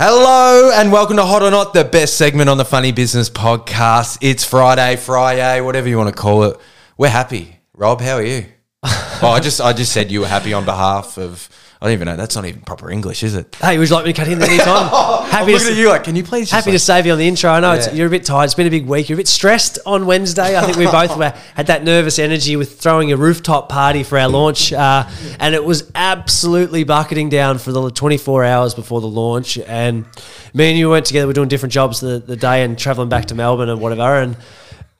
Hello and welcome to Hot or Not, the best segment on the Funny Business podcast. It's Friday, Friday, whatever you want to call it. We're happy. Rob, how are you? oh, I just I just said you were happy on behalf of I don't even know. That's not even proper English, is it? Hey, would you like me to cut in any time? I'm happy to, at you like, can you please? Happy to save you on the intro. I know it's, Yeah. you're a bit tired. It's been a big week. You're a bit stressed on Wednesday. I think we both were, had that nervous energy with throwing a rooftop party for our launch, uh, and it was absolutely bucketing down for the 24 hours before the launch. And me and you went together. We're doing different jobs the, the day and traveling back to Melbourne and whatever. And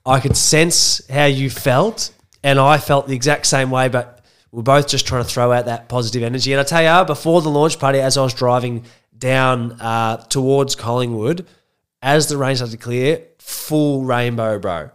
I could sense how you felt, and I felt the exact same way, but we're both just trying to throw out that positive energy. And I tell you, before the launch party, as I was driving down uh, towards Collingwood, as the rain started to clear, full rainbow, bro.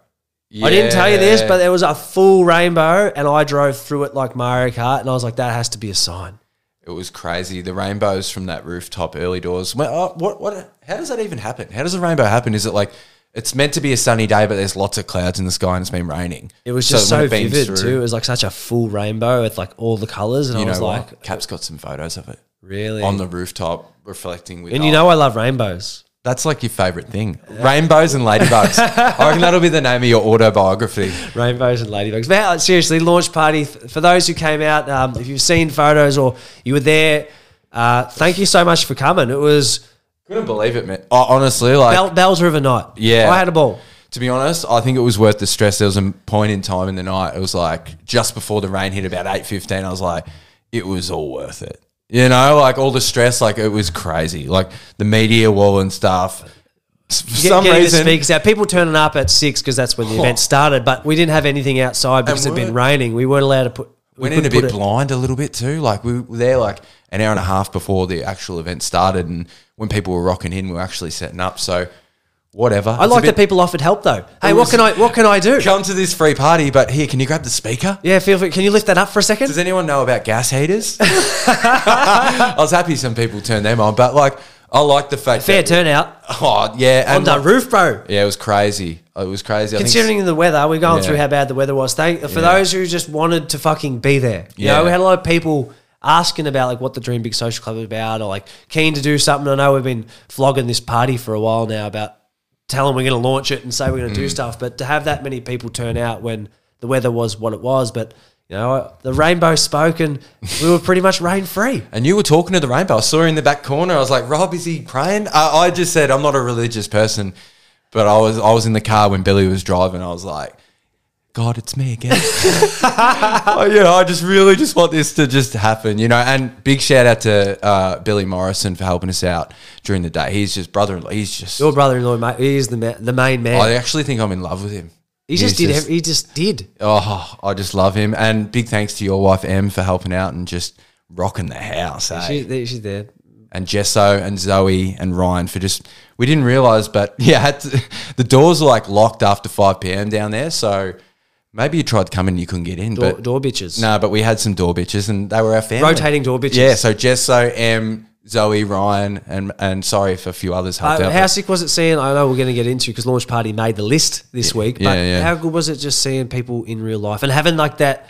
I didn't tell you this, but there was a full rainbow, and I drove through it like Mario Kart, and I was like, that has to be a sign. It was crazy. The rainbows from that rooftop early doors. Uh, what? What? How does that even happen? How does a rainbow happen? Is it like it's meant to be a sunny day, but there's lots of clouds in the sky and it's been raining? It was just when so, vivid through, too. It was like such a full rainbow with like all the colors, and I was like, what? Cap's got some photos of it really? on the rooftop, reflecting with. and you know, I love rainbows. that's like your favorite thing: rainbows and ladybugs. I reckon that'll be the name of your autobiography. Rainbows and ladybugs. But uh, seriously, launch party. For those who came out, um, if you've seen photos or you were there, uh, thank you so much for coming. It was Couldn't believe it, man. Oh, honestly, like bell, bells a night. Yeah. I had a ball. To be honest, I think it was worth the stress. There was a point in time in the night. It was like just before the rain hit, about eight fifteen. I was like, it was all worth it. You know, like all the stress, like it was crazy. Like the media wall and stuff. For Get- some getting reason, the speakers out. People turning up at six because that's when the oh. event started. But we didn't have anything outside because it had been raining. We weren't allowed to put. we went in a couldn't bit put it- blind a little bit too. Like we were there like an hour and a half before the actual event started, and when people were rocking in, we were actually setting up. So whatever. I like that people offered help though. Hey, what can I? What can I do? come to this free party, but here, can you grab the speaker? Yeah, feel free. Can you lift that up for a second? Does anyone know about gas heaters? I was happy some people turned them on, but like I like the fact Fair that turnout oh yeah, on the roof, bro. Yeah, it was crazy. It was crazy. I Considering the weather, we're going Yeah. through how bad the weather was. Thank for Yeah. those who just wanted to fucking be there. You Yeah. know, we had a lot of people asking about like what the Dream Big Social Club is about, or like keen to do something. I know we've been flogging this party for a while now about telling we're going to launch it and say we're going to Mm. do stuff, but to have that many people turn out when the weather was what it was, but. You know, the rainbow spoke and we were pretty much rain free. And you were talking to the rainbow. I saw her in the back corner. I was like, Rob, is he praying? I, I just said I'm not a religious person, but I was I was in the car when Billy was driving. I was like, God, it's me again. Oh, you know, I just really just want this to just happen, you know. And big shout out to uh, Billy Morrison for helping us out during the day. He's just brother-in-law. He's just. Your brother-in-law, mate, he is the ma- the main man. I actually think I'm in love with him. he just He's did. ev- he just did. Oh, I just love him. And big thanks to your wife Em for helping out and just rocking the house. eh? She, there- she's there. and Jesso and Zoe and Ryan for just we didn't realize, but yeah, to, the doors were like locked after five p.m. down there. So maybe you tried coming, you couldn't get in. Door, but door bitches. no, but we had some door bitches, and they were our family. Rotating door bitches. Yeah, so Jesso, Em, Zoe, Ryan, and and sorry if a few others helped Uh, out. how sick was it seeing? I know we're going to get into because Launch Party made the list this week. But yeah, yeah. how good was it just seeing people in real life and having like that?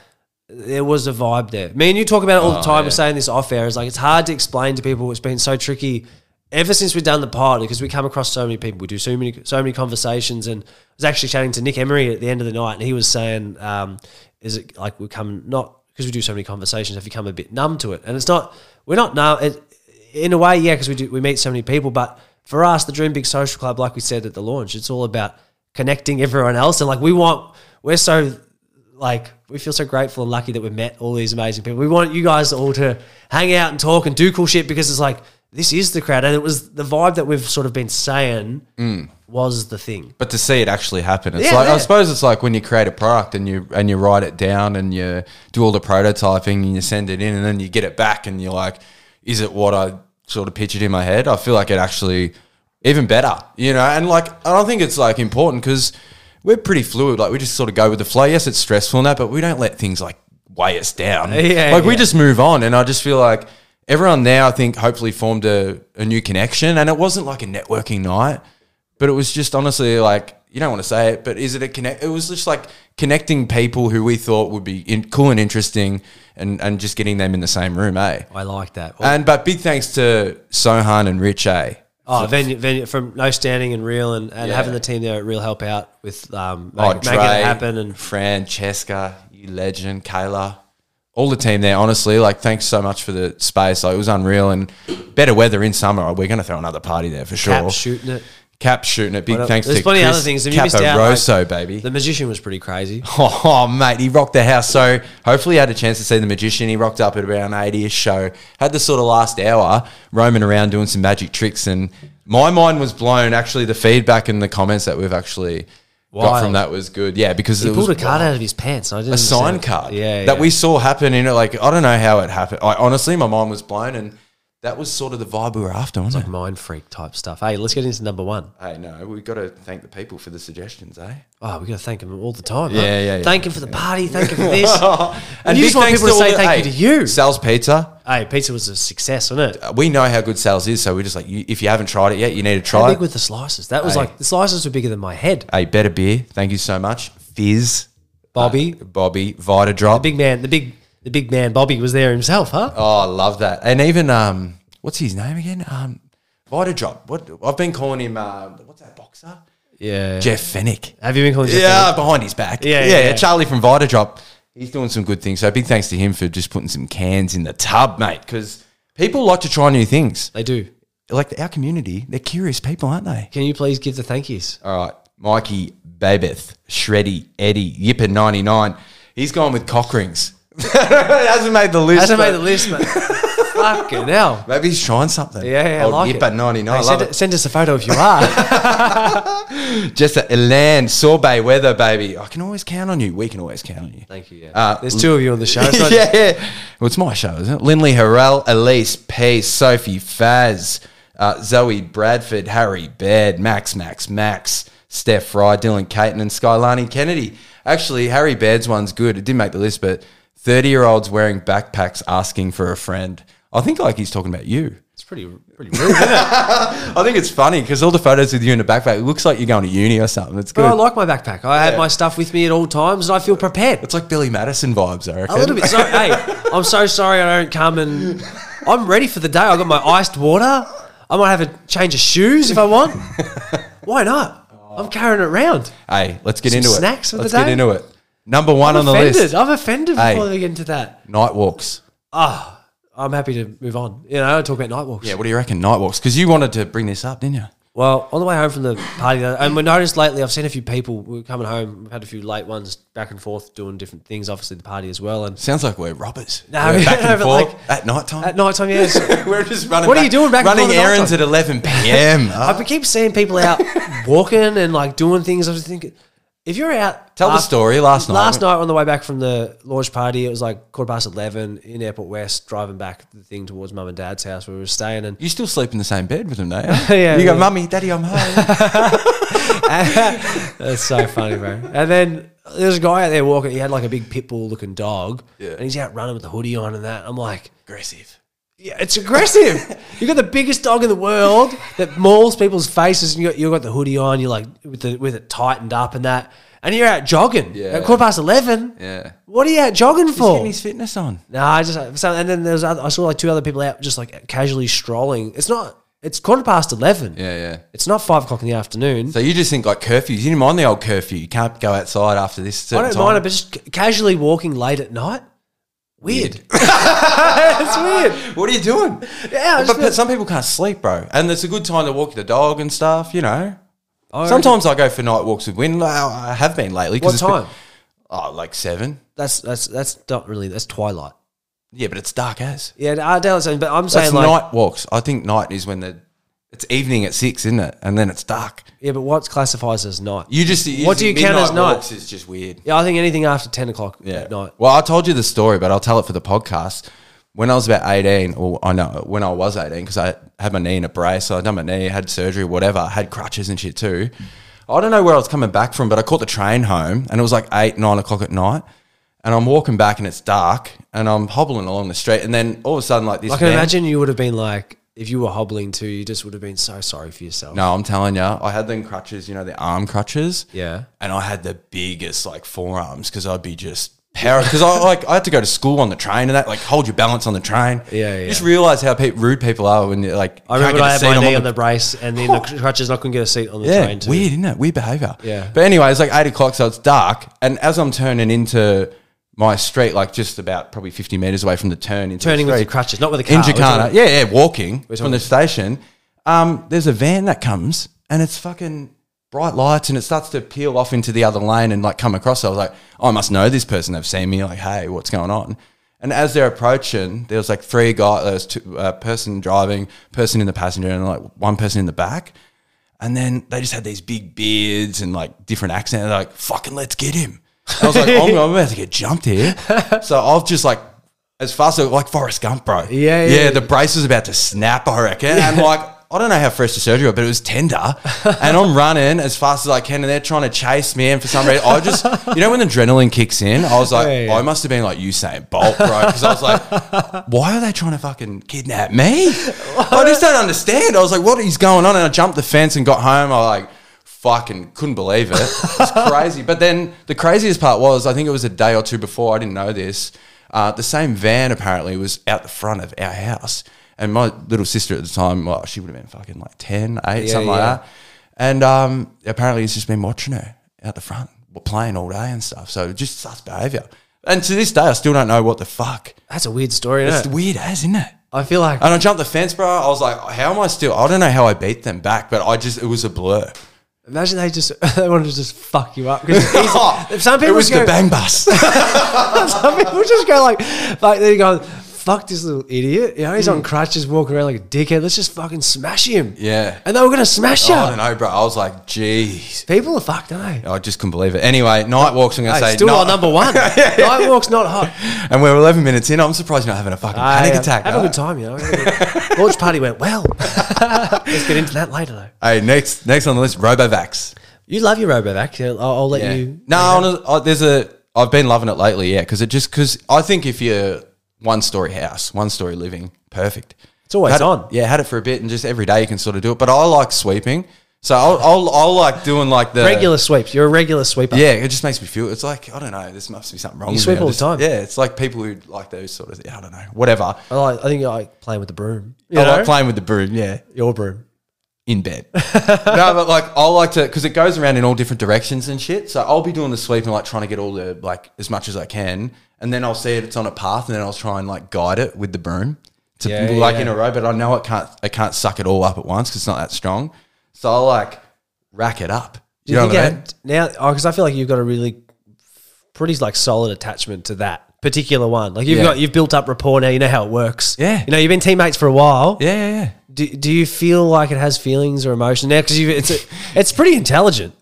There was a vibe there. Me and you talk about it all the Oh, time. yeah. We're saying this off air. It's like it's hard to explain to people. It's been so tricky ever since we've done the pod because we come across so many people. We do so many so many conversations. And I was actually chatting to Nick Emery at the end of the night, and he was saying, um, "Is it like we come not because we do so many conversations, have become a bit numb to it?" And it's not. We're not numb. It, in a way, yeah, because we do we meet so many people. But for us, the Dream Big Social Club, like we said at the launch, it's all about connecting everyone else. And like we want, we're so like we feel so grateful and lucky that we've met all these amazing people. We want you guys all to hang out and talk and do cool shit because it's like this is the crowd, and it was the vibe that we've sort of been saying mm. was the thing. but to see it actually happen, it's Yeah, like yeah. I suppose it's like when you create a product and you and you write it down and you do all the prototyping and you send it in and then you get it back and you're like, is it what I sort of pictured in my head? I feel like it actually even better, you know. And like I don't think it's like important because we're pretty fluid. Like we just sort of go with the flow. Yes, it's stressful and that, but we don't let things like weigh us down. Yeah, like we just move on. And I just feel like everyone there, I think, hopefully formed a, a new connection. And it wasn't like a networking night, but it was just honestly like you don't want to say it, but is it a connect? It was just like connecting people who we thought would be in, cool and interesting, and and just getting them in the same room, eh? I like that. And but big thanks to Sohan and Rich, eh? Oh, venue, venue from no standing and real, and, and Yeah. having the team there at real help out with um, make, Oh, making it happen. And Francesca, you legend, Kayla, all the team there. Honestly, like thanks so much for the space. Like it was unreal and better weather in summer. Oh, we're going to throw another party there for sure. Cap shooting it. Cap shooting it. Big What thanks There's to plenty Chris of other things. Have you missed? Caparoso, like, baby. The magician was pretty crazy. Oh, mate, he rocked the house. So hopefully, you had a chance to see the magician. He rocked up at around 80 ish show. Had the sort of last hour roaming around doing some magic tricks. And my mind was blown. Actually, the feedback and the comments that we've actually got from that was good. Yeah, because He it pulled was a card out of his pants. I didn't a sign card Yeah, that yeah. we saw happen in it. Like, I don't know how it happened. I, honestly, my mind was blown. And that was sort of the vibe we were after, wasn't it? Like mind freak type stuff. Hey, let's get into number one. Hey, no, we've got to thank the people for the suggestions, eh? Oh, we got to thank him all the time. huh? Yeah, yeah, yeah. Thank him for the party. Thank him for this. And you just want people to all say the- thank you to you. Sal's Pizza. hey, pizza was a success, wasn't it? Uh, we know how good Sal's is, so we're just like, you, if you haven't tried it yet, you need to How try big it. with the slices? That was Hey. like the slices were bigger than my head. Hey, better beer. Thank you so much. Fizz. Bobby, Uh, Bobby. Vita Drop. big man, the big, the big man, Bobby was there himself, huh? oh, I love that. And even, um, what's his name again? Um, Vita Drop. What I've been calling him, uh, what's that boxer? Yeah. Jeff Fenech. Have you been calling? Jeff Yeah, Fenwick? behind his back. Yeah, Yeah, yeah, yeah, yeah. Charlie from Vita Drop. He's doing some good things. So big thanks to him for just putting some cans in the tub, mate. Because people like to try new things. They do. Like our community, they're curious people, aren't they? Can you please give the thank yous? All right, Mikey, Babeth, Shreddy, Eddie, Yipper ninety nine. He's gone with cock rings. Hasn't made the list. Hasn't but made the list, mate. Fucking hell. Maybe he's trying something. Yeah, yeah, I Old like Yipper it. ninety Hey, nine. send, it- it. send us a photo if you are. Just a Elan, sorbet weather, baby. I can always count on you. We can always count on you. Thank you. Yeah. Uh, There's two of you on the show. It's yeah, yeah. Well, it's my show, isn't it? Lindley Harrell, Elise, P, Sophie, Faz, uh, Zoe, Bradford, Harry, Baird, Max, Max, Max, Steph Fry, Dylan Caton, and Skylani Kennedy. Actually, Harry Baird's one's good. It didn't make the list, but 30 year olds wearing backpacks asking for a friend. I think like he's talking about you. It's pretty, pretty rude, isn't it? I think it's funny because all the photos with you in a backpack, it looks like you're going to uni or something. It's good. But I like my backpack. I have my stuff with me at all times, and I feel prepared. it's like Billy Madison vibes, I reckon. A little bit. So, hey, I'm so sorry I don't come and I'm ready for the day. I got my iced water. I might have a change of shoes if I want. Why not? I'm carrying it around. Hey, let's get Some into snacks it. for the day. Let's get into it. Number one I'm on the list. I'm offended Hey. before we get into that. Night walks. Ah, I'm happy to move on. You know, talk about night walks. Yeah, what do you reckon? Night walks. Because you wanted to bring this up, didn't you? Well, on the way home from the party, and we noticed lately, I've seen a few people. We were coming home. We've had a few late ones back and forth doing different things. Obviously, the party as well. And Sounds like we're robbers. No, We're back and but forth like- at night time. at night time, yes. we're just running. What are you doing back and running forth at errands nighttime? at eleven p.m. I keep seeing people out walking and like doing things. I was thinking, if you're out, Tell the story last night. Last night on the way back from the launch party, it was like quarter past eleven in Airport West, driving back the thing towards mum and dad's house where we were staying, and You still sleep in the same bed with them, don't you? Yeah, You go, mummy, daddy, I'm home. That's so funny, bro. And then there's a guy out there walking. He had like a big pit bull looking dog, Yeah. and he's out running with the hoodie on and that. I'm like, Aggressive. Yeah, it's aggressive. you got the biggest dog in the world that mauls people's faces, and you got you got the hoodie on. You're like with the with it tightened up and that, and you're out jogging Yeah. at quarter past eleven. Yeah. What are you out jogging He's for? getting his fitness on. No, I just so, and then there was other, I saw like two other people out just like casually strolling. It's not. It's quarter past eleven. Yeah, yeah. It's not five o'clock in the afternoon. So you just think like curfews. You didn't mind the old curfew. You can't go outside after this I certain don't time. mind it, but just ca- casually walking late at night. Weird. it's weird. What are you doing? Yeah, But, but some people can't sleep, bro. And it's a good time to walk the dog and stuff, you know. I Sometimes I go for night walks with Win. I have been lately. 'cause What it's been- time? oh, like seven. That's that's that's not really that's twilight. Yeah, but it's dark as. Yeah, I don't saying, but I'm That's saying like night walks. I think night is when the it's evening at six, isn't it? And then it's dark. yeah, but what classifies as night? You just What do you count as night? walks Is just weird. Yeah, I think anything after ten o'clock Yeah. at night. Well, I told you the story, but I'll tell it for the podcast. When I was about 18, or I know when I was 18, because I had my knee in a brace, so I done my knee, had surgery, whatever, I had crutches and shit too. I don't know where I was coming back from, but I caught the train home and it was like eight, nine o'clock at night. And I'm walking back and it's dark and I'm hobbling along the street. And then all of a sudden, like this. I can van- imagine you would have been like if you were hobbling too, you just would have been so sorry for yourself. No, I'm telling you, I had them crutches, you know, the arm crutches. Yeah. And I had the biggest like forearms because I'd be just power because I like I had to go to school on the train and that like hold your balance on the train. Yeah, yeah. Just realize how pe- rude people are when you're like. I remember I had my knee on on the brace, and then the crutches not going to get a seat on the yeah, train. Too. weird, isn't it? Weird behavior. Yeah. But anyway, it's like eight o'clock, so it's dark, and as I'm turning into my street, like just about probably 50 meters away from the turn into Turning the with street, your crutches, not with a car. in Jakarta. Yeah, yeah, walking from the station. Um, there's a van that comes and it's fucking bright lights and it starts to peel off into the other lane and like come across. I was like, oh, I must know this person. They've seen me. Like, hey, what's going on? And as they're approaching, there was like three guys. There was two, a person driving, person in the passenger, and like one person in the back. And then they just had these big beards and like different accents. They're like, fucking let's get him. I was like, oh, I'm about to get jumped here. So I've just like, as fast as like Forrest Gump, bro. Yeah, yeah, yeah. yeah. The brace was about to snap, I reckon. And like, I don't know how fresh the surgery was, but it was tender. and I'm running as fast as I can, and they're trying to chase me. And for some reason, I just, you know, when adrenaline kicks in, I was like, Yeah, yeah. I must have been like Usain Bolt, bro. Because I was like, why are they trying to fucking kidnap me? I just don't understand. I was like, what is going on? And I jumped the fence and got home. I like, fucking couldn't believe it. It's crazy. But then the craziest part was, I think it was a day or two before, I didn't know this. Uh, the same van apparently was out the front of our house. And my little sister at the time, well, she would have been fucking like 10, 8, Yeah, something like that. And um, apparently he's just been watching her out the front, playing all day and stuff. So just sus behavior. And to this day, I still don't know what the fuck. That's a weird story. It's it? weird as, isn't it? I feel like And I jumped the fence, bro. I was like, how am I still? I don't know how I beat them back, but I just, it was a blur. Imagine they just they wanted to just fuck you up. 'Cause it's easy. some people it was go, the bang bus. some people just go like, like they go, fuck this little idiot. You know, he's on hmm. crutches, walking around like a dickhead. Let's just fucking smash him. yeah. And they were gonna smash oh, you. I don't know, bro. I was like, jeez. People are fucked, aren't they? I just couldn't believe it. Anyway, night walks. I'm gonna Hey, say still night- our number one. Night walk's not hot. and we're 11 minutes in. I'm surprised you're not having a fucking panic Hey, attack. Have a good time, you know. Launch party went well. Let's get into that later, though. Hey, next, next on the list, Robovacs. You love your Robovac. I'll, I'll let Yeah. you. No, honest- oh, there's a. I've been loving it lately. Yeah, because it just because I think if you're one story house, one story living, perfect. It's always Had it- on. yeah, had it for a bit, and just every day you can sort of do it. But I like sweeping, so I'll, I'll, I'll like doing like the Regular sweeps. You're a regular sweeper. Yeah, it just makes me feel. It's like I don't know. This must be something wrong. You sweep all the time. Yeah, it's like people who like those sort of. Yeah, I don't know. Whatever. I, like, I think I like playing with the broom. You I know? like playing with the broom. Yeah, your broom. In bed. no, but like I like to because it goes around in all different directions and shit. So I'll be doing the sweep and like trying to get all the like as much as I can, and then I'll see it. It's on a path, and then I'll try and like guide it with the broom to Yeah, like yeah. in a row. But I know it can't. It can't suck it all up at once because it's not that strong. So I'll like rack it up. Do you know what I mean? now? Oh, because I feel like you've got a really pretty like solid attachment to that particular one. Like you've Yeah. got you've built up rapport now. You know how it works. Yeah. You know you've been teammates for a while. Yeah, yeah, yeah. Do, do you feel like it has feelings or emotion now? Because it's a, it's pretty intelligent.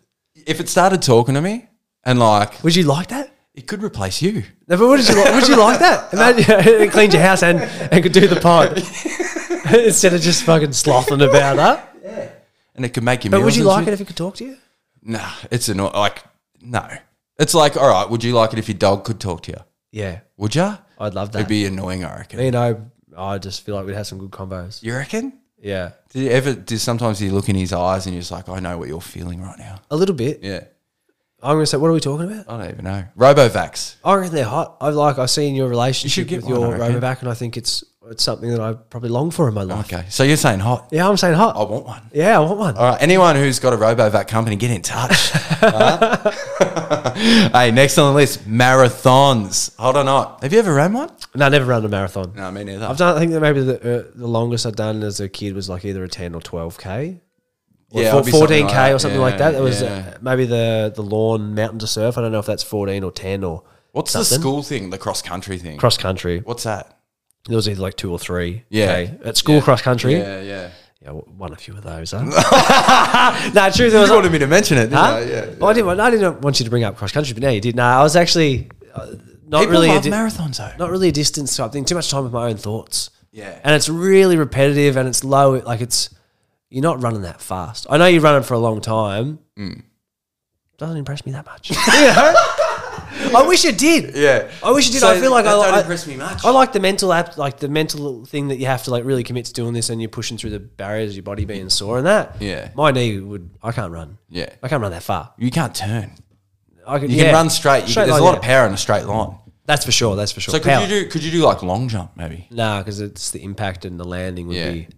If it started talking to me and like Would you like that? it could replace you. No, but would you like, would you like that? Imagine it cleaned your house and, and could do the pod instead of just fucking slothing about that. Yeah. And it could make you. But would you like it if it could talk to you? Nah, it's anno- like no. It's like all right. Would you like it if your dog could talk to you? Yeah, Would you? I'd love that. It'd be annoying, I reckon. you know, I just feel like we'd have some good combos. You reckon? Yeah, Do you ever? Do sometimes you look in his eyes and you're just like, I know what you're feeling right now. a little bit. Yeah, I'm gonna say, what are we talking about? I don't even know. Robovacs. I reckon they're hot. I like. I see in your relationship get with one, your I reckon. Robovac, and I think it's it's something that I probably long for in my life. Okay, so you're saying hot? Yeah, I'm saying hot. I want one. Yeah, I want one. All right, anyone who's got a Robovac company, get in touch. Hey, next on the list, marathons. Hold on, not. Have you ever ran one? No, I never run a marathon. No, me neither. I've done. I think that maybe the uh, the longest I've done as a kid was like either a ten or twelve k. Yeah, Yeah, it'll be something fourteen like k that. or something Yeah, like that. It was yeah. uh, maybe the the Lorne mountain to surf. I don't know if that's fourteen or ten or What's the school thing? The cross country thing. cross country. What's that? There was either like two or three. Yeah. At school cross country. Yeah, yeah. Yeah, w- won a few of those. Huh? no, true. There was You wanted me to mention it, didn't Huh? I? Yeah. Well, I didn't. I didn't want you to bring up cross country, but now you did. No, I was actually uh, not People really a love di- marathons though. not really a distance type thing. Too much time with my own thoughts. Yeah. and it's really repetitive and it's low. Like it's you're not running that fast. I know you're running for a long time. Mm. Doesn't impress me that much. you know? I wish it did. Yeah. I wish it did. So I feel like I, don't I, impress me much. I like the mental app, like the mental thing that you have to like really commit to doing this, and you're pushing through the barriers, of your body being sore, and that. Yeah. my knee would. I can't run. Yeah. I can't run that far. You can't turn. I could, You yeah. can run straight. You Straight can, there's a line, lot of power in a straight line. That's for sure. That's for sure. So could you do could you do like long jump maybe? Nah, because it's the impact and the landing would Yeah. be.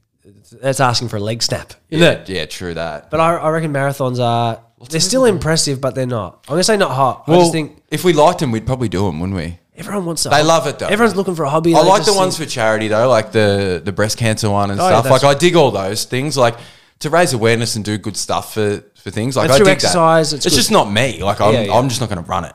That's asking for a leg snap, isn't Yeah, it? yeah, true that. But I, I reckon marathons are. They're still impressive, but they're not. I'm gonna say not hot. I Well, just think if we liked them, we'd probably do them, wouldn't we? everyone wants. A They love it though. Everyone's looking for a hobby. I They like just the ones think- for charity though, like the the breast cancer one and Oh, yeah, stuff. that's- like I dig all those things, like to raise awareness and do good stuff for for things. Like And I through dig exercise, that. it's It's, good. just not me. Like I'm Yeah, yeah. I'm just not going to run it.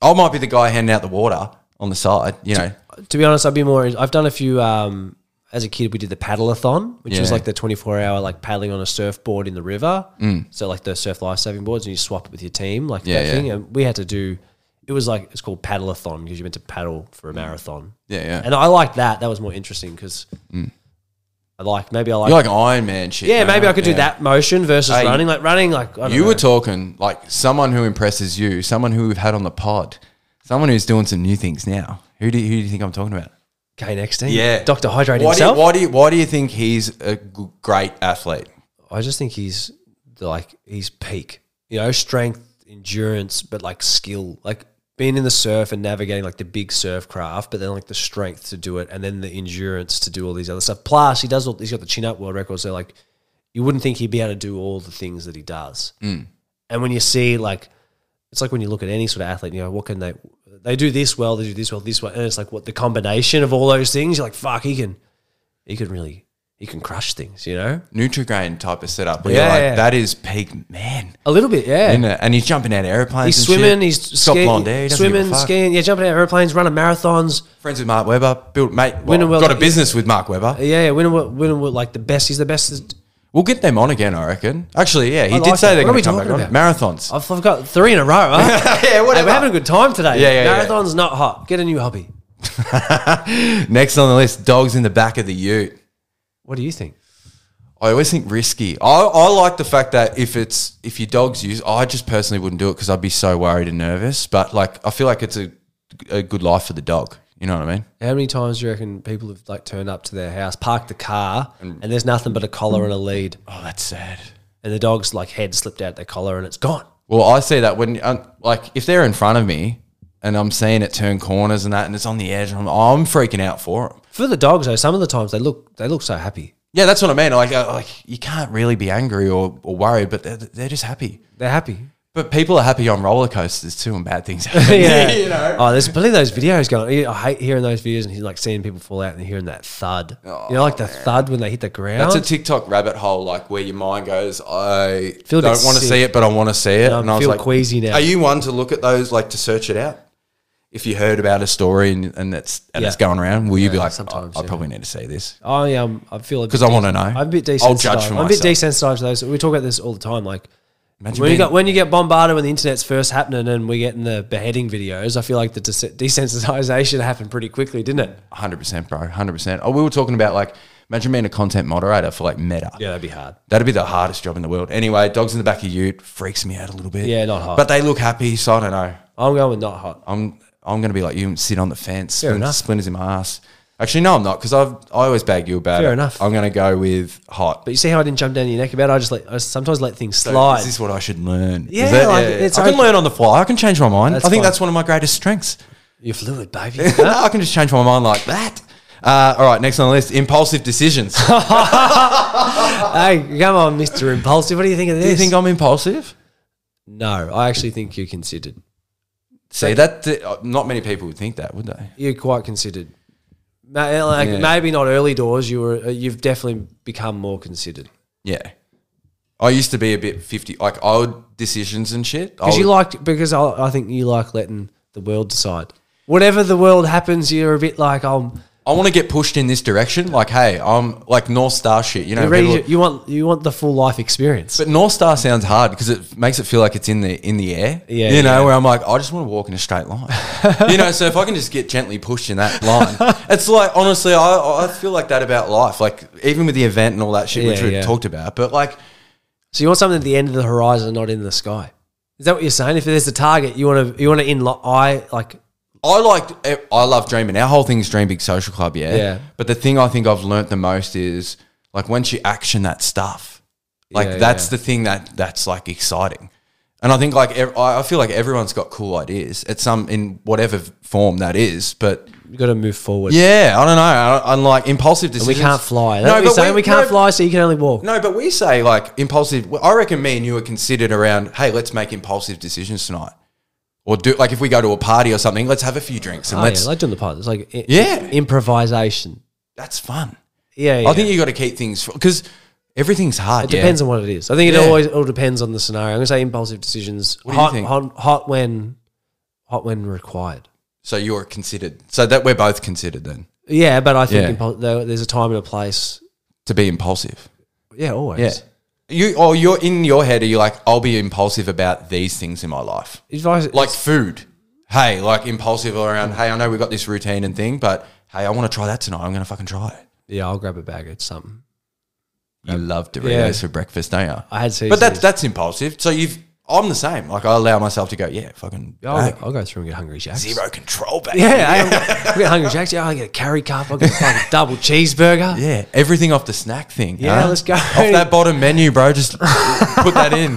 I might be the guy handing out the water on the side. You know, to be honest, I'd be more. I've done a few. Um, as a kid, we did the paddle-a-thon, which was like the 24-hour like paddling on a surfboard in the river. So like the surf life-saving boards, and you swap it with your team, like Mm. Yeah, that yeah. thing. And we had to do. It was like it's called paddle-a-thon because you meant to paddle for a marathon. yeah, yeah. And I liked that. That was more interesting because I like maybe I like. You're like Iron Man shit. yeah, man. maybe I could do Yeah. that motion versus Hey, running. Like running, like I don't You know. were talking like someone who impresses you, someone who we've had on the pod, someone who's doing some new things now. Who do you, who do you think I'm talking about? Kane Exton. Yeah, Doctor Hydrate why himself. Do you, why do you why do you think he's a g- great athlete? I just think he's like he's peak. You know, strength, endurance, but like skill, like being in the surf and navigating like the big surf craft, but then like the strength to do it, and then the endurance to do all these other stuff. Plus, he does all. He's got the chin up world record, so like you wouldn't think he'd be able to do all the things that he does. Mm. And when you see like, it's like when you look at any sort of athlete, you know, what can they? They do this well, they do this well, this well, and it's like what the combination of all those things. You're like, fuck, he can, he can really, he can crush things, you know. Nutrigrain type of setup. Where Yeah, you're like, yeah. that is peak man. A little bit, yeah. Isn't it? And he's jumping out of airplanes. He's and swimming. shit. He's ski- blonde hair. He doesn't give a swimming, skiing. Yeah, jumping out of airplanes, running marathons. Friends with Mark Webber. Built mate. Well, Winning got a business with Mark Webber. Yeah, yeah, winning, winning like the best. He's the best. We'll get them on again. I reckon. Actually, yeah, he I did like say that. they're What are going we to come back on talking marathons. I've, I've got three in a row. Huh? yeah, Hey, we're having a good time today. Yeah, yeah, yeah. Marathon's not hot. Get a new hobby. Next on the list, dogs in the back of the Ute. What do you think? I always think risky. I, I like the fact that if it's if your dog's use, I just personally wouldn't do it because I'd be so worried and nervous. But like, I feel like it's a a good life for the dog. You know what I mean? How many times do you reckon people have like turned up to their house, parked the car, and there's nothing but a collar and a lead, Oh, that's sad. and the dog's like head slipped out their collar and it's gone. Well, I see that when um, like if they're in front of me and I'm seeing it turn corners and that, and it's on the edge, I'm, I'm freaking out for them. For the dogs though, some of the times they look they look so happy. Yeah, that's what I mean. Like, uh, like you can't really be angry or, or worried, but they're, they're just happy. They're happy. But people are happy on roller coasters too, and bad things happen. yeah. you know. Oh, there's plenty of those videos going. I hate hearing those videos and he's like seeing people fall out and hearing that thud. you know, like the thud when they hit the ground. That's a TikTok rabbit hole, like where your mind goes. I Feel don't want to see it, but I want to see it. I and I was feel like, queasy now. Are you one to look at those, like to search it out? If you heard about a story and, and it's and it's going around, will you be like, sometimes, I, I probably need to see this? I um, I feel Because I want to know. I'm a bit desensitized. I'll judge for I'm a bit desensitized to those. We talk about this all the time. Like Imagine when you get when you get bombarded when the internet's first happening and we get in the beheading videos, I feel like the des- desensitization happened pretty quickly, didn't it? Hundred percent, bro. Hundred percent. Oh, we were talking about like imagine being a content moderator for like Meta. Yeah, that'd be hard. That'd be the hardest job in the world. Anyway, dogs in the back of Ute freaks me out a little bit. Yeah, not hot. But they look happy, so I don't know. I'm going with not hot. I'm I'm gonna be like you and sit on the fence, Fair splin- splinters in my ass. Actually, no, I'm not because I've I always bag you about Fair it. enough. I'm gonna go with hot. But you see how I didn't jump down your neck about it? I just let I sometimes let things So slide. Is this what I should learn? Is Yeah, it? like, it's I can okay. learn on the fly. I can change my mind. That's I think fine. that's one of my greatest strengths. You're fluid, baby. No, I can just change my mind like that. Uh, all right, next on the list: impulsive decisions. hey, come on, Mister Impulsive. What do you think of this? Do you think I'm impulsive? no, I actually think you're considered. See, that uh, not many people would think that, would they? You're quite considered. Ma- Like Yeah. maybe not early doors. You were. uh, You've definitely become more considered Yeah. I used to be a bit fifty, like I would decisions and shit. Because you liked. Because I, I think you like letting the world decide. Whatever the world happens, you're a bit like um. I want to get pushed in this direction. Like, hey, I'm like North Star shit. You know, You're ready people- to- you want you want the full life experience. But North Star sounds hard because it makes it feel like it's in the in the air. Yeah, you know, yeah. where I'm like, I just want to walk in a straight line. you know, so if I can just get gently pushed in that line, it's like honestly, I I feel like that about life. Like even with the event and all that shit, which Yeah, we yeah. talked about. But like, So you want something at the end of the horizon, not in the sky. Is that what you're saying? If there's a target, you want to you want to in eye like I like I love dreaming. Our whole thing is Dream Big Social Club, yeah. Yeah. But the thing I think I've learnt the most is like once you action that stuff, like Yeah, that's yeah. the thing that that's like exciting. And I think like ev- I I feel like everyone's got cool ideas at some in whatever form that is, but You got to move forward. yeah, I don't know. I- I'm like impulsive decisions. we can't fly. But saying we, can't no, fly, so you can only walk. No, but we say like impulsive. I reckon me and you are considered around. Hey, let's make impulsive decisions tonight, or do like if we go to a party or something. Let's have a few drinks and Oh, let's. yeah, like doing the pod. It's like i- Yeah. improvisation. that's fun. Yeah, yeah. I think you got to keep things because everything's hard. It depends on what it is. I think it Yeah. always all depends on the scenario. I'm gonna say impulsive decisions. What do you hot, think? hot, hot when, hot when required. So you're considered. So that we're both considered then Yeah, but I think Yeah. impul- there, there's a time and a place. to be impulsive. Yeah, always. Yeah. You or you're in your head. Are you like I'll be impulsive about these things in my life, If I- like food. Hey, like impulsive around. Hey, I know we've got this routine and thing, but hey, I want to try that tonight. I'm gonna fucking try it. yeah, I'll grab a bag of something. You love Doritos Yeah. for breakfast, don't you? I had. But that's that's impulsive. So you've I'm the same. Like I allow myself to go, yeah, fucking I'll, bang. I'll go through and get hungry jacks. zero control back. Yeah, I'll get hungry jacks. Yeah, I'll get a curry cup. I'll get a fucking double cheeseburger. Yeah, everything off the snack thing. Yeah, huh? let's go. Off that bottom menu, bro. Just put that in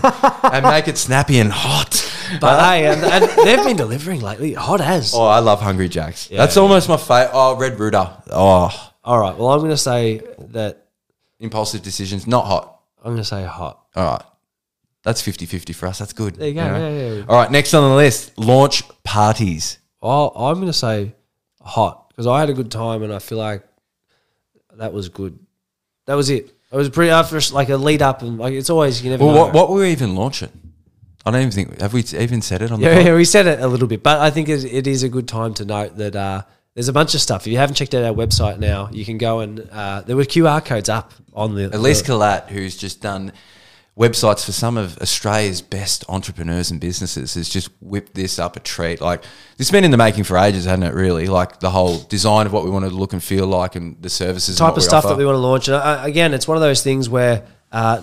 and make it snappy and hot. But uh, hey, and, and they've been delivering lately, hot as. Oh, I love Hungry Jacks. Yeah. That's almost my favorite. Oh, Red Rooster. Oh, All right, well, I'm going to say that impulsive decisions, not hot. I'm going to say hot. All right. That's 50 50 for us. That's good. There you go. Yeah, yeah, yeah. All right. Next on the list launch parties. Oh, I'm going to say hot because I had a good time and I feel like that was good. That was it. It was pretty after like a lead up and like it's always you never Well, know. what, what were we even launching? I don't even think, have we even said it on the Yeah, we said it a little bit, but I think it, it is a good time to note that uh, there's a bunch of stuff. If you haven't checked out our website now, you can go and uh, there were QR codes up on the. Elise Collat, who's just done websites for some of Australia's best entrepreneurs and businesses, has just whipped this up a treat. Like this has been in the making for ages, hasn't it? Really, like the whole design of what we want to look and feel like, and the services, and type of stuff offer. that we want to launch. And uh, again, it's one of those things where uh,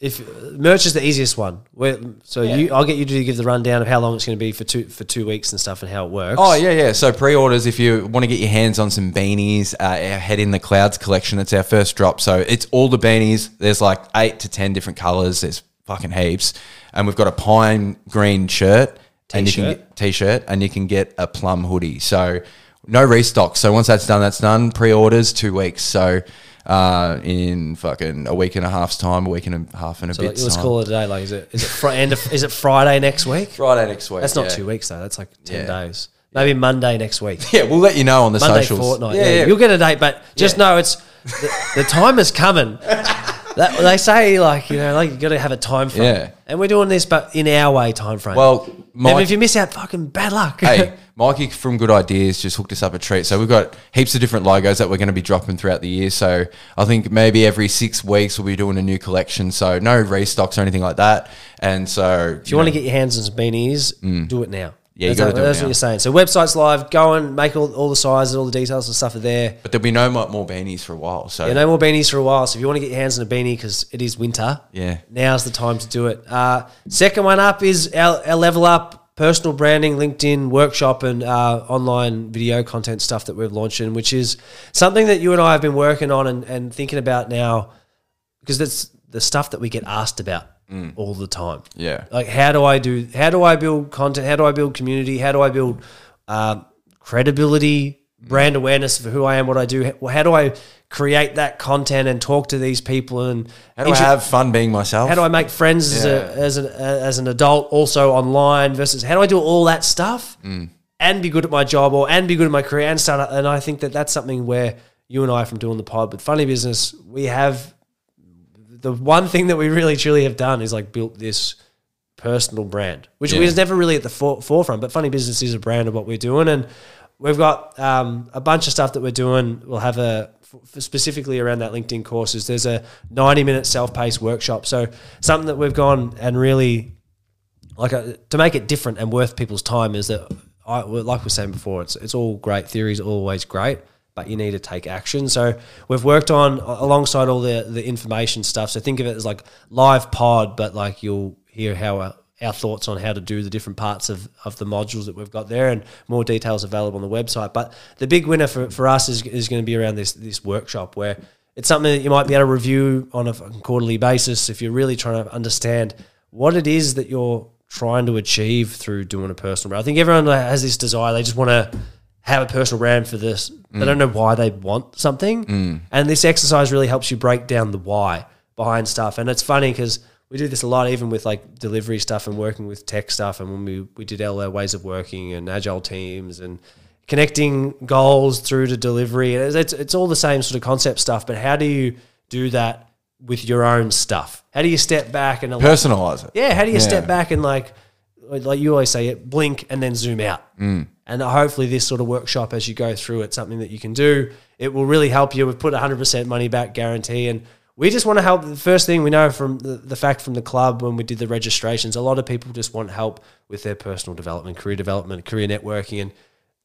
if merch is the easiest one. Where, so you, I'll get you to give the rundown of how long it's going to be for two for two weeks and stuff and how it works. Oh yeah, yeah. So pre-orders, if you want to get your hands on some beanies, uh, our Head in the Clouds collection. It's our first drop. So it's all the beanies. There's like eight to ten different colors. There's fucking heaps, and we've got a pine green shirt, and you can T-shirt. get t-shirt, and you can get a plum hoodie. So no restock. So once that's done, that's done. Pre-orders two weeks. So. Uh, in fucking a week and a half's time, a week and a half and a So bit. let's time. call it a day. Like, is it is it fr- end of, is it Friday next week? Friday next week. That's not yeah. two weeks though. That's like ten Yeah. days. Maybe Monday next week. Yeah, we'll let you know on the Monday socials. fortnight. Yeah, Yeah, yeah. you'll get a date, but just know it's the, the time is coming. That, they say like you know like you got to have a time frame. Yeah. and we're doing this, but in our way time frame. Well, and Mike- if you miss out, fucking bad luck. hey, Mikey from Good Ideas just hooked us up a treat. So we've got heaps of different logos that we're going to be dropping throughout the year. So I think maybe every six weeks we'll be doing a new collection. So no restocks or anything like that. And so If you want to get your hands on some beanies, mm. do it now. Yeah, you that's, what- do it that's now. what you're saying. So website's live. Go and make all, all the sizes, all the details and stuff are there. but there'll be no more, more beanies for a while. So Yeah, no more beanies for a while. So if you want to get your hands on a beanie because it is winter, Yeah. now's the time to do it. Uh, second one up is our, our level up personal branding, LinkedIn workshop, and uh, online video content stuff that we've launched in, which is something that you and I have been working on and, and thinking about now because that's the stuff that we get asked about all the time. yeah. Like, how do I do? How do I build content? How do I build community? How do I build uh, credibility, brand awareness for who I am, what I do? How, how do I create that content and talk to these people? And How do I have fun being myself? how do I make friends as, a, as an as an adult, also online? Versus how do I do all that stuff Mm. and be good at my job, or and be good at my career and start? And I think that that's something where you and I, from doing the pod with Funny Business, we have the one thing that we really truly have done is like built this personal brand, which Yeah. was never really at the for- forefront. But Funny Business is a brand of what we're doing, and we've got um, a bunch of stuff that we're doing. We'll have a f- specifically around that LinkedIn courses. There's a 90 minute self paced workshop, so something that we've gone and really like uh to make it different and worth people's time is that I, like we were saying before, it's it's all great. Theory's always great, but you need to take action. So we've worked on alongside all the the information stuff. So think of it as like live pod, but like you'll hear how our, our thoughts on how to do the different parts of, of the modules that we've got there, and more details available on the website. But the big winner for, for us is is going to be around this this workshop where it's something that you might be able to review on a quarterly basis if you're really trying to understand what it is that you're trying to achieve through doing a personal brand. I think everyone has this desire. They just want to have a personal brand for this. They don't mm. know why they want something. Mm. And this exercise really helps you break down the why behind stuff. And it's funny because we do this a lot, even with like delivery stuff and working with tech stuff. And when we, we did our ways of working and agile teams and connecting goals through to delivery, it's, it's, it's all the same sort of concept stuff. But how do you do that with your own stuff? How do you step back and Personalize it. yeah, how do you Yeah. step back and like, like you always say, it blink and then zoom out. Mm. And hopefully, this sort of workshop as you go through it, something that you can do. It will really help you. We've put 100% money back guarantee, and we just want to help. The first thing we know from the, the fact from the club when we did the registrations, a lot of people just want help with their personal development, career development, career networking, and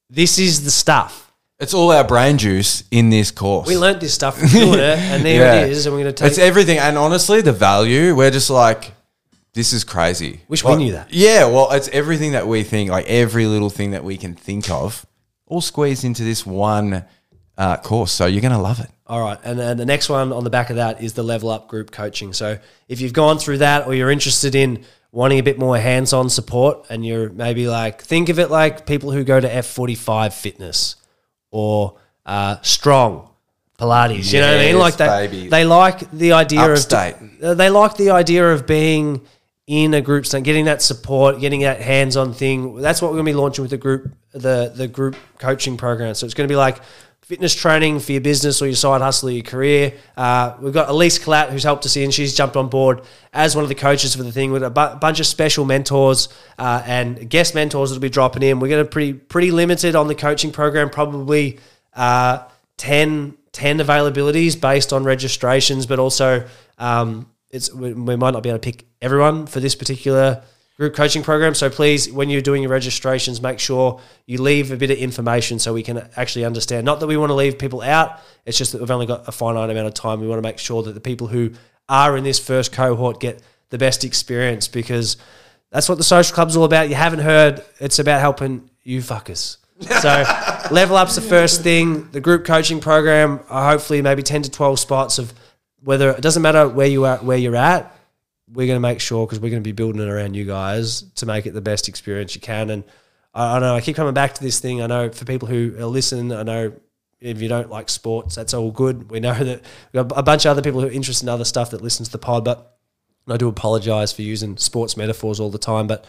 this is the stuff. It's all our brain juice in this course. We learnt this stuff from and there Yeah. it is. And we're going to take. It's everything. And honestly, the value, we're just like, this is crazy. Wish we knew that. Yeah, well, it's everything that we think, like every little thing that we can think of, all squeezed into this one uh, course. So you're going to love it. All right, and then the next one on the back of that is the level up group coaching. So if you've gone through that, or you're interested in wanting a bit more hands-on support, and you're maybe like think of it like people who go to F45 Fitness or uh, Strong Pilates. You know what I mean? Like they baby. they like the idea Upstate. of they like the idea of being in a group, so getting that support, getting that hands-on thing. That's what we're going to be launching with the group, the the group coaching program. So it's going to be like fitness training for your business or your side hustle or your career. Uh, we've got Elise Collette who's helped us in. She's jumped on board as one of the coaches for the thing with a bu- bunch of special mentors uh, and guest mentors that'll be dropping in. We're going to pretty pretty limited on the coaching program, probably uh, 10, 10 availabilities based on registrations, but also um, it's we, we might not be able to pick everyone for this particular group coaching program. So please, when you're doing your registrations, make sure you leave a bit of information so we can actually understand. Not that we want to leave people out, it's just that we've only got a finite amount of time. We want to make sure that the people who are in this first cohort get the best experience because that's what the social club's all about. You haven't heard, it's about helping you fuckers. So level up's the first thing. The group coaching program, hopefully maybe ten to twelve spots of whether it doesn't matter where you are, where you're at. We're going to make sure because we're going to be building it around you guys to make it the best experience you can. And I, I know I keep coming back to this thing. I know for people who listen, I know if you don't like sports, that's all good. We know that we've got a bunch of other people who are interested in other stuff that listen to the pod, but I do apologize for using sports metaphors all the time, but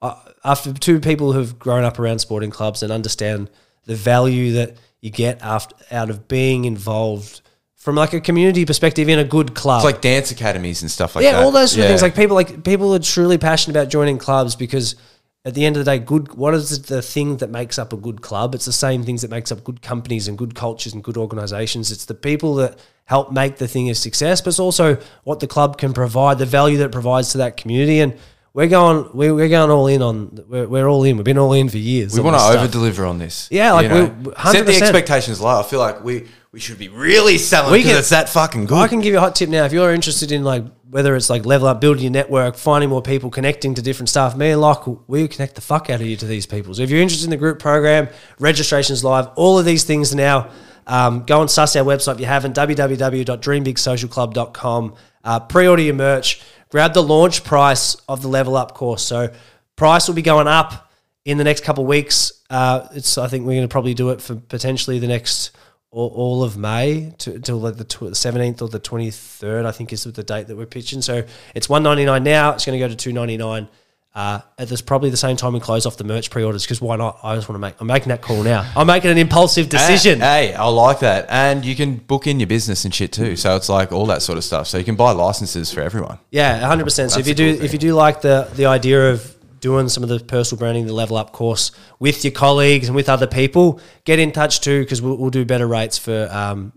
uh, after two people who've grown up around sporting clubs and understand the value that you get after, out of being involved from like a community perspective in a good club. It's like dance academies and stuff like yeah, that. Yeah, all those sort of things. Like people, like people are truly passionate about joining clubs because at the end of the day, good. What is the thing that makes up a good club? It's the same things that makes up good companies and good cultures and good organizations. It's the people that help make the thing a success, but it's also what the club can provide, the value that it provides to that community. And we're going, we're, we're going all in on. We're, we're all in. We've been all in for years. we want to over deliver on this. Yeah, like you know? we- set the expectations low. I feel like we we should be really selling We because can- it's that fucking good. I can give you a hot tip now. If you're interested in like whether it's like level up, building your network, finding more people, connecting to different stuff, me and Lach, we connect the fuck out of you to these people. So if you're interested in the group program, registrations live, all of these things now. Um, go and suss our website if you haven't, www.dreambigsocialclub.com. Uh, pre-order your merch. Grab the launch price of the level up course. So price will be going up in the next couple of weeks. Uh, it's I think we're going to probably do it for potentially the next all, all of May to, till like the 17th or the 23rd. I think is the date that we're pitching. So it's 199 now. It's going to go to 299. Uh, at this probably the same time we close off the merch pre-orders because why not? I just want to make. I'm making that call now. I'm making an impulsive decision. Hey, hey, I like that. And you can book in your business and shit too. So it's like all that sort of stuff. So you can buy licenses for everyone. Yeah, hundred percent. So if you do cool if you do like the the idea of doing some of the personal branding, the level up course with your colleagues and with other people, get in touch too because we'll, we'll do better rates for um,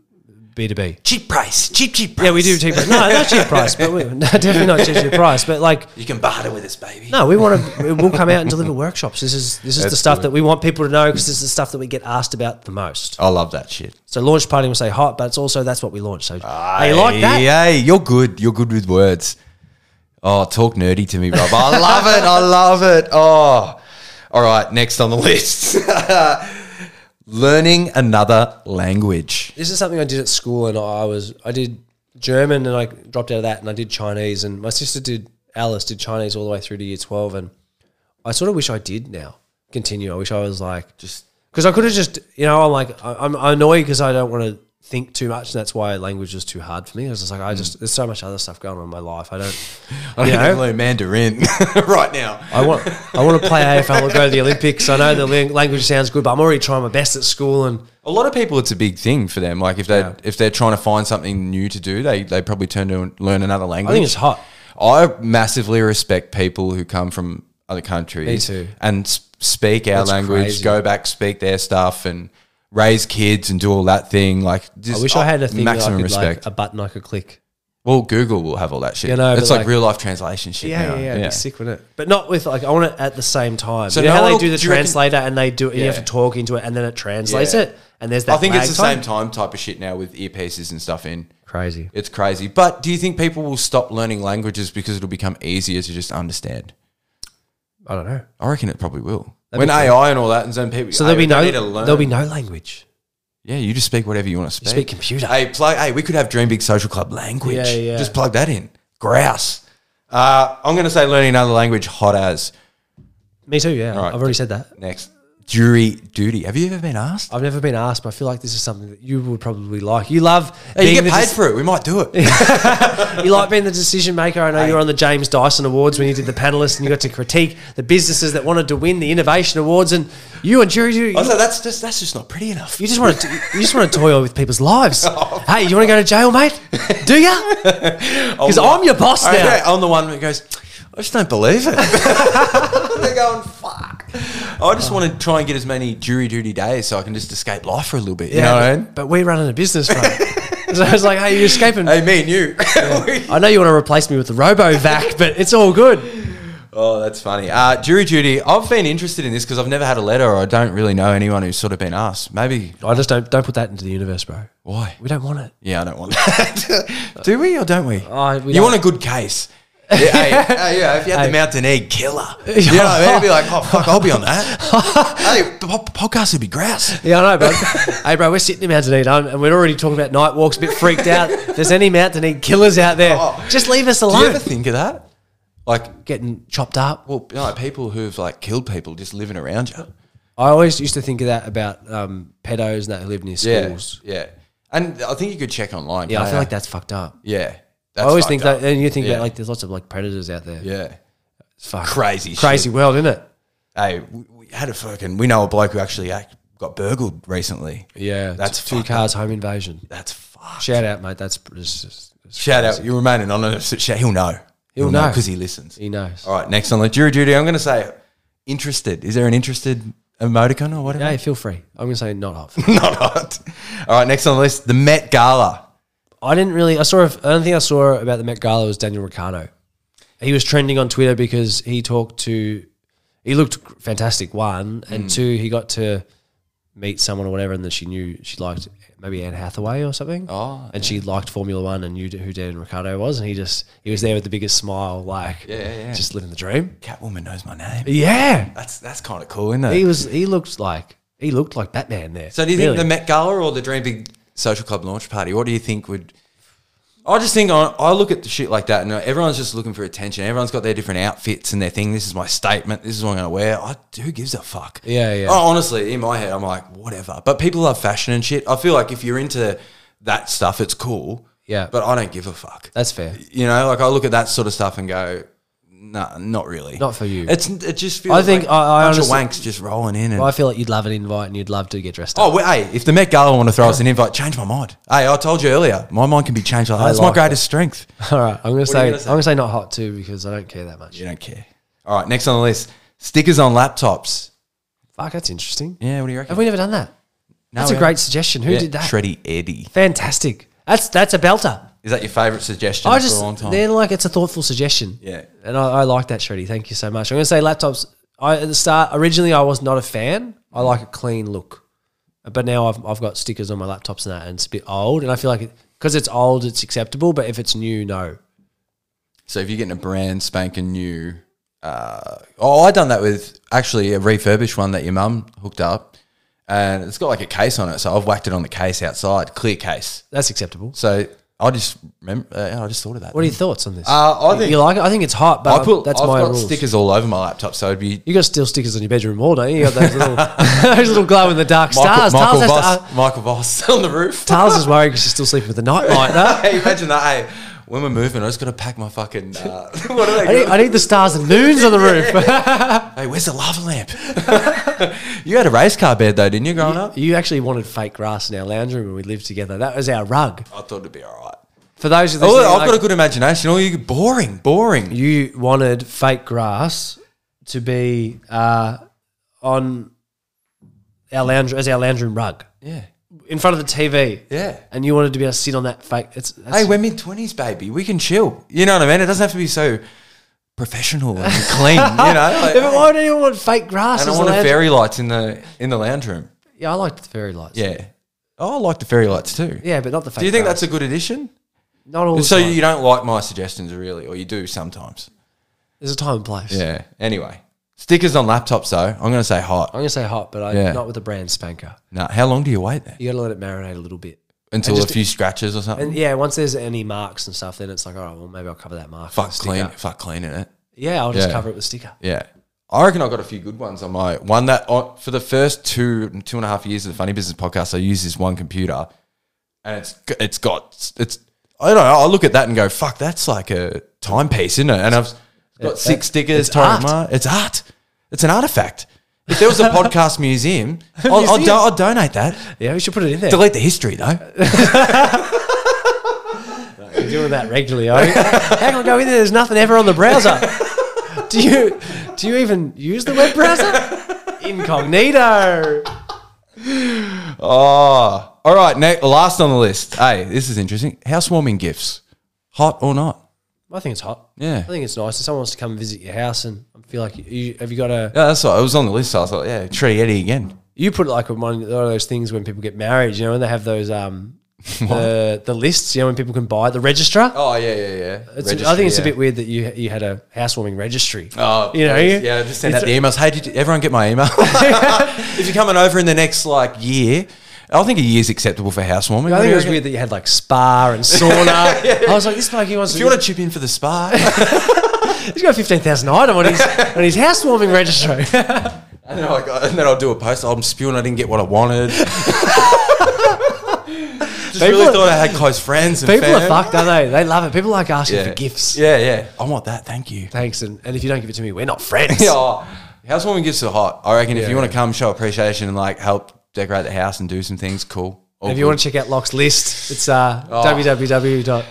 B two B. Cheap price, cheap, cheap price. Yeah, we do cheap. price. No, not cheap price, but we, no, definitely not cheap, cheap price. But like, You can barter with us, baby. no, we want to. We'll come out and deliver workshops. This is this is the stuff good. that we want people to know because this is the stuff that we get asked about the most. I love that shit. So launch party will say hot, but it's also that's what we launch. So hey, you like that? Hey, you're good. You're good with words. Oh, talk nerdy to me, Rob. I love it. I love it. Oh, all right. Next on the list, learning another language. This is something I did at school, and I was I did German, and I dropped out of that, and I did Chinese, and my sister did Alice did Chinese all the way through to year twelve, and I sort of wish I did now continue. I wish I was like Just because I could have just you know I'm like I- I'm annoyed because I don't want to think too much, and that's why language is too hard for me. I was just like I just there's so much other stuff going on in my life. I don't. I don't You know? learn Mandarin right now. I want I want to play AFL or go to the Olympics. I know the language sounds good, but I'm already trying my best at school and. A lot of people, it's a big thing for them. Like if they Yeah. if they're trying to find something new to do, they they probably turn to learn another language. I think it's hot. I massively respect people who come from other countries. Me too. And speak our That's language, crazy. go back, speak their stuff, and raise kids and do all that thing. Like, just, I wish I had a thing that I could respect. like a button I could click. well, Google will have all that shit. You know, it's like, like- real life translation shit. Yeah, now. yeah, yeah. It'd be sick with it, but not with like I want it at the same time. So you know how they do the do you reckon- translator and they do it. And You have to talk into it, and then it translates Yeah. it, and there's that. I think it's the same time. time type of shit now with earpieces and stuff in. Crazy. It's crazy. But do you think people will stop learning languages because it'll become easier to just understand? I don't know. I reckon it probably will. That'd when be cool. AI and all that, and then people. So there'll be no need to learn. there'll be no language. Yeah, you just speak whatever you want to speak. speak computer. Hey, plug. Hey, we could have Dream Big Social Club language. Yeah, yeah. Just plug that in. Grouse. Uh, I'm going to say learning another language. Hot as Me too. Yeah, right. I've already said that. next. Jury duty. Have you ever been asked? I've never been asked, but I feel like this is something that you would probably like. You love Hey, you get paid dec- for it. We might do it. You like being the decision maker. I know you were on the James Dyson Awards when you did the panelists and you got to critique the businesses that wanted to win the innovation awards. And you and Jury, you, I was like, that's just that's just not pretty enough. you just want to you just want to toy with people's lives. Oh, hey, you want to go to jail, mate? Do you? Because oh, I'm your boss now. I'm the one that goes. I just don't believe it. They're going fuck. I just want to try and get as many jury duty days so I can just escape life for a little bit. You know what I mean? But we're running a business, mate. so I was like, hey, you're escaping. Hey, me and you. I know you want to replace me with the RoboVac, but it's all good. Oh, that's funny. Uh, jury duty. I've been interested in this because I've never had a letter, or I don't really know anyone who's sort of been asked. Maybe I just don't don't put that into the universe, bro. why? We don't want it. Yeah, I don't want that. Do we or don't we? Oh, we you don't. want a good case. Yeah, hey, yeah, if you had Hey. the mountain egg killer, you know what I mean? I'd be like, oh fuck, I'll be on that. hey, the po- podcast would be grouse. Yeah, I know, bro. hey, bro, we're sitting in Mountain Eat, and we're already talking about night walks. A bit freaked out. If there's any Mountain Eat killers out there, Oh. just leave us Do you alone. ever think of that? Like, Getting chopped up. well, you know, people who've like killed people just living around you. I always used to think of that about um, pedos and that who live near schools. yeah. And I think you could check online. Yeah, I feel like that's fucked up. yeah. I always think that, and you think Yeah. about like there's lots of like predators out there. Yeah. It's fuck. Crazy shit. crazy world, isn't it? Hey, we, we had a fucking. We know a bloke who actually uh, got burgled recently. Yeah, That's two cars home invasion. That's fucked. Shout out, mate. That's just, Shout out. You remain anonymous. He'll know. He'll know. because he listens. He knows. All right. Next on the jury duty, I'm going to say interested. Is there an interested emoticon or whatever? Yeah, feel free. I'm gonna say not off. Not hot. All right. Next on the list, the Met Gala. I didn't really. I saw. I don't think I saw about the Met Gala was Daniel Ricciardo. He was trending on Twitter because he talked to. He looked fantastic. One and Hmm. two, he got to meet someone or whatever, and then she knew she liked maybe Anne Hathaway or something. Oh, and she liked Formula One and knew who Daniel Ricciardo was, and he just he was there with the biggest smile, like Yeah, yeah. just living the dream. Catwoman knows my name. Yeah, That's that's kind of cool, isn't it? he was. He looked like he looked like Batman there. So do you Really. think the Met Gala or the Dream Big Social Club launch party? What do you think would? I just think I, I look at the shit like that, and everyone's just looking for attention. Everyone's got their different outfits and their thing. This is my statement. This is what I'm going to wear. I, who gives a fuck? Yeah, yeah. Oh, honestly, in my head, I'm like, whatever. But people love fashion and shit. I feel like if you're into that stuff, it's cool. Yeah. But I don't give a fuck. That's fair. You know, like I look at that sort of stuff and go, nah, not really. Not for you. It's it just feels I think like I- I a bunch honestly- of wanks just rolling in and I feel like you'd love an invite and you'd love to get dressed oh, up. Oh, well, hey, if the Met Gala want to throw us an invite, change my mind. Hey, I told you earlier, my mind can be changed like that. I That's my like greatest strength. All right, I'm gonna say, gonna say? I'm gonna say not hot too because I don't care that much. You don't care. All right, next on the list stickers on laptops. Fuck, that's interesting. Yeah, what do you reckon? Have we never done that? No, that's a we great suggestion. Who Yeah, did that? Shreddy Eddie. Fantastic. That's that's a belter. Is that your favourite suggestion I for just a long time? they're like it's a thoughtful suggestion. Yeah. and I, I like that, Shreddy. Thank you so much. I'm gonna say laptops. I at the start originally I was not a fan. I like a clean look, but now I've I've got stickers on my laptops and that, and it's a bit old. And I feel like because it's old, it's acceptable. But if it's new, no. So if you're getting a brand spanking new, uh, oh, I done that with actually a refurbished one that your mum hooked up, and it's got like a case on it. So I've whacked it on the case outside, clear case. That's acceptable. So I just remember. Uh, I just thought of that. What are your thoughts on this? Uh, I think you like it? I think it's hot, but I put. that's I've my got rules. stickers all over my laptop, so it'd be You got steel stickers on your bedroom wall, don't you? You got those little, those little glow in the dark Michael, stars. Michael Tars has to, uh, Michael Voss on the roof. Tars is worried because she's still sleeping with the night light. No? hey, imagine that. Hey, when we're moving, I just got to pack my fucking. Uh, what are I they? need, I need the stars and moons on the roof. Hey, where's the lava lamp? you had a race car bed though, didn't you, growing up? you actually wanted fake grass in our lounge room when we lived together. That was our rug. I thought it'd be all right. For those who Oh, I've like, got a good imagination. Oh, you boring, boring. you wanted fake grass to be uh, on our lounge as our lounge room rug Yeah, in front of the TV. yeah. And you wanted to be able to sit on that fake. It's Hey, we're mid twenties, baby. We can chill. You know what I mean? It doesn't have to be so professional and clean. You know. Like, Yeah, but why would anyone want fake grass? and I as a wanted lounge- fairy lights in the in the lounge room. Yeah, I liked the fairy lights. Yeah. Oh, I like the fairy lights too. yeah, but not the fake. Do you think grass. that's a good addition? not all? The So time. you don't like my suggestions, really, or you do sometimes? There's a time and place. Yeah. Anyway, stickers on laptops though. I'm going to say hot. I'm gonna say hot, but I, Yeah. not with the brand spanker. No, how long do you wait there? You got to let it marinate a little bit. Until just- a few scratches or something. And yeah, once there's any marks and stuff, then it's like, all right, well, maybe I'll cover that mark. with fuck a sticker. clean. Fuck cleaning it. Yeah, I'll just Yeah. cover it with sticker. Yeah. I reckon I got a few good ones on my one that on, for the first two two and a half years of the Funny Business podcast, I use this one computer, and it's g- it's got it's I don't know. I look at that and go, "Fuck, that's like a timepiece, isn't it?" And I've got six stickers. it's art. It's art. It's an artifact. If there was a podcast museum, I'll, I'll, do, I'll donate that. Yeah, we should put it in there. Delete the history though. You're doing that regularly, are you? How can I go in there? There's nothing ever on the browser. do you do you even use the web browser? Incognito. Oh, all right. Next, last on the list. Hey, this is interesting. Housewarming gifts, hot or not? I think it's hot. Yeah. I think it's nice. If someone wants to come visit your house and I feel like you, you have you got a Yeah, that's what it was on the list. So I thought, yeah, Shreddy Eddie again. you put it like one, one of those things when people get married, you know, and they have those um the the lists, you know, when people can buy the registrar. Oh yeah, yeah, yeah. It's, I think it's a bit weird that you you had a housewarming registry. Oh, you know, you- yeah. Just send out the emails. Hey, did everyone get my email? if you're coming over in the next like year, I think a year's acceptable for housewarming. I think it was weird that you had like spa and sauna. I was like, this bloke he wants If to. you want to chip in for the spa, he's got fifteen thousand item on his on his housewarming registry. and, then I got, and then I'll do a post. I'm spewing. I didn't get what I wanted. Just People really are- thought I had close friends. And People are fucked, don't they? They love it. People like asking Yeah. for gifts. Yeah, yeah. I want that. Thank you. Thanks, and, and if you don't give it to me, we're not friends. Yeah, housewarming gifts are hot. I reckon if Yeah, you want to come show appreciation and like help decorate the house and do some things, cool. All if you good. want to check out Lach's list, it's uh, Oh. www. dot-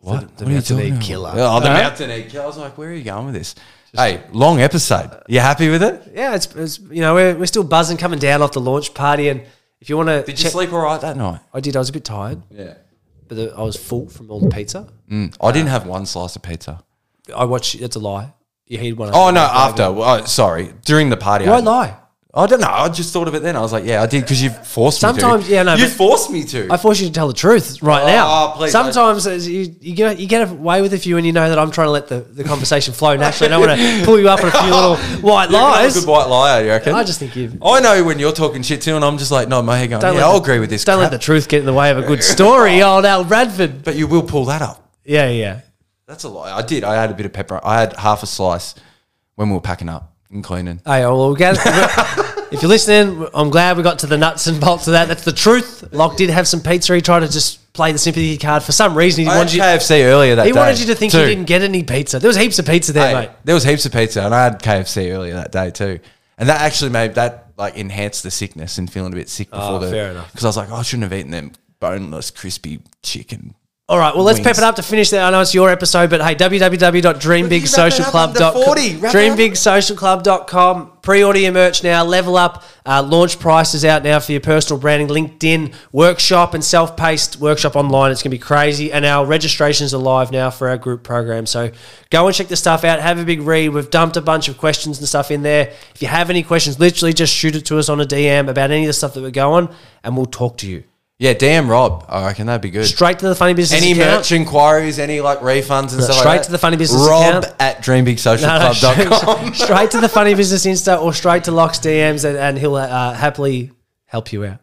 What? The what Mountain Egg? Killer. Oh, the Huh? Mountain Egg Killer. I was like, where are you going with this? hey, long episode. You happy with it? Yeah, it's, it's you know we're, we're still buzzing coming down off the launch party, and if you want to, Did you sleep all right that night? I did. I was a bit tired, Yeah. but the, I was full from all the pizza. Mm, I didn't have one slice of pizza. I watched. That's a lie. You heard one. Oh no, after. Oh, sorry, during the party. I Why didn't- lie? I don't know. I just thought of it then. I was like, yeah, I did because you forced me Sometimes- to. yeah, no, you but- forced me to. I force you to tell the truth right Oh, now. Ah, please, Sometimes it's- you, you get you get away with a few, and you know that I'm trying to let the, the conversation flow naturally. I don't want to pull you up on a few little white You're not a lies. good white liar, you reckon? I just think you I know when you're talking shit too, and I'm just like, no, my head going, don't yeah, I'll the- agree with this. Don't crap. let the truth get in the way of a good story, old Al Bradford. but you will pull that up. Yeah, yeah. That's a lie. I did. I had a bit of pepper. I had half a slice when we were packing up and cleaning. Hey, oh, well, we'll get, if you're listening, I'm glad we got to the nuts and bolts of that. That's the truth. Lach did have some pizza. He tried to just play the sympathy card for some reason. He I had wanted you. KFC earlier that He day. wanted you to think too. you didn't get any pizza. There was heaps of pizza there, Hey, mate. There was heaps of pizza, and I had KFC earlier that day too. And that actually made that like enhanced the sickness and feeling a bit sick before Oh, the. fair enough. Because I was like, oh, I shouldn't have eaten them boneless, crispy chicken. All right, well, let's Wings. pep it up to finish there. I know it's your episode, but hey, www.dreambigsocialclub.com. Wrap it up under 40. Dreambigsocialclub.com. Pre-order your merch now. Level up. Uh, launch prices out now for your personal branding. LinkedIn workshop and self-paced workshop online. It's going to be crazy. And our registrations are live now for our group program. So go and check the stuff out. Have a big read. We've dumped a bunch of questions and stuff in there. If you have any questions, literally just shoot it to us on a DM about any of the stuff that we're going, and we'll talk to you. Yeah, damn Rob. I reckon that'd be good. Straight to the funny business any account. merch inquiries, any like refunds and No, stuff straight like that. Straight to the Funny Business Rob account. at No, no, dreambigsocialclub.com. straight, to the funny business insta or straight to Lach's DMs and, and he'll uh, happily help you out.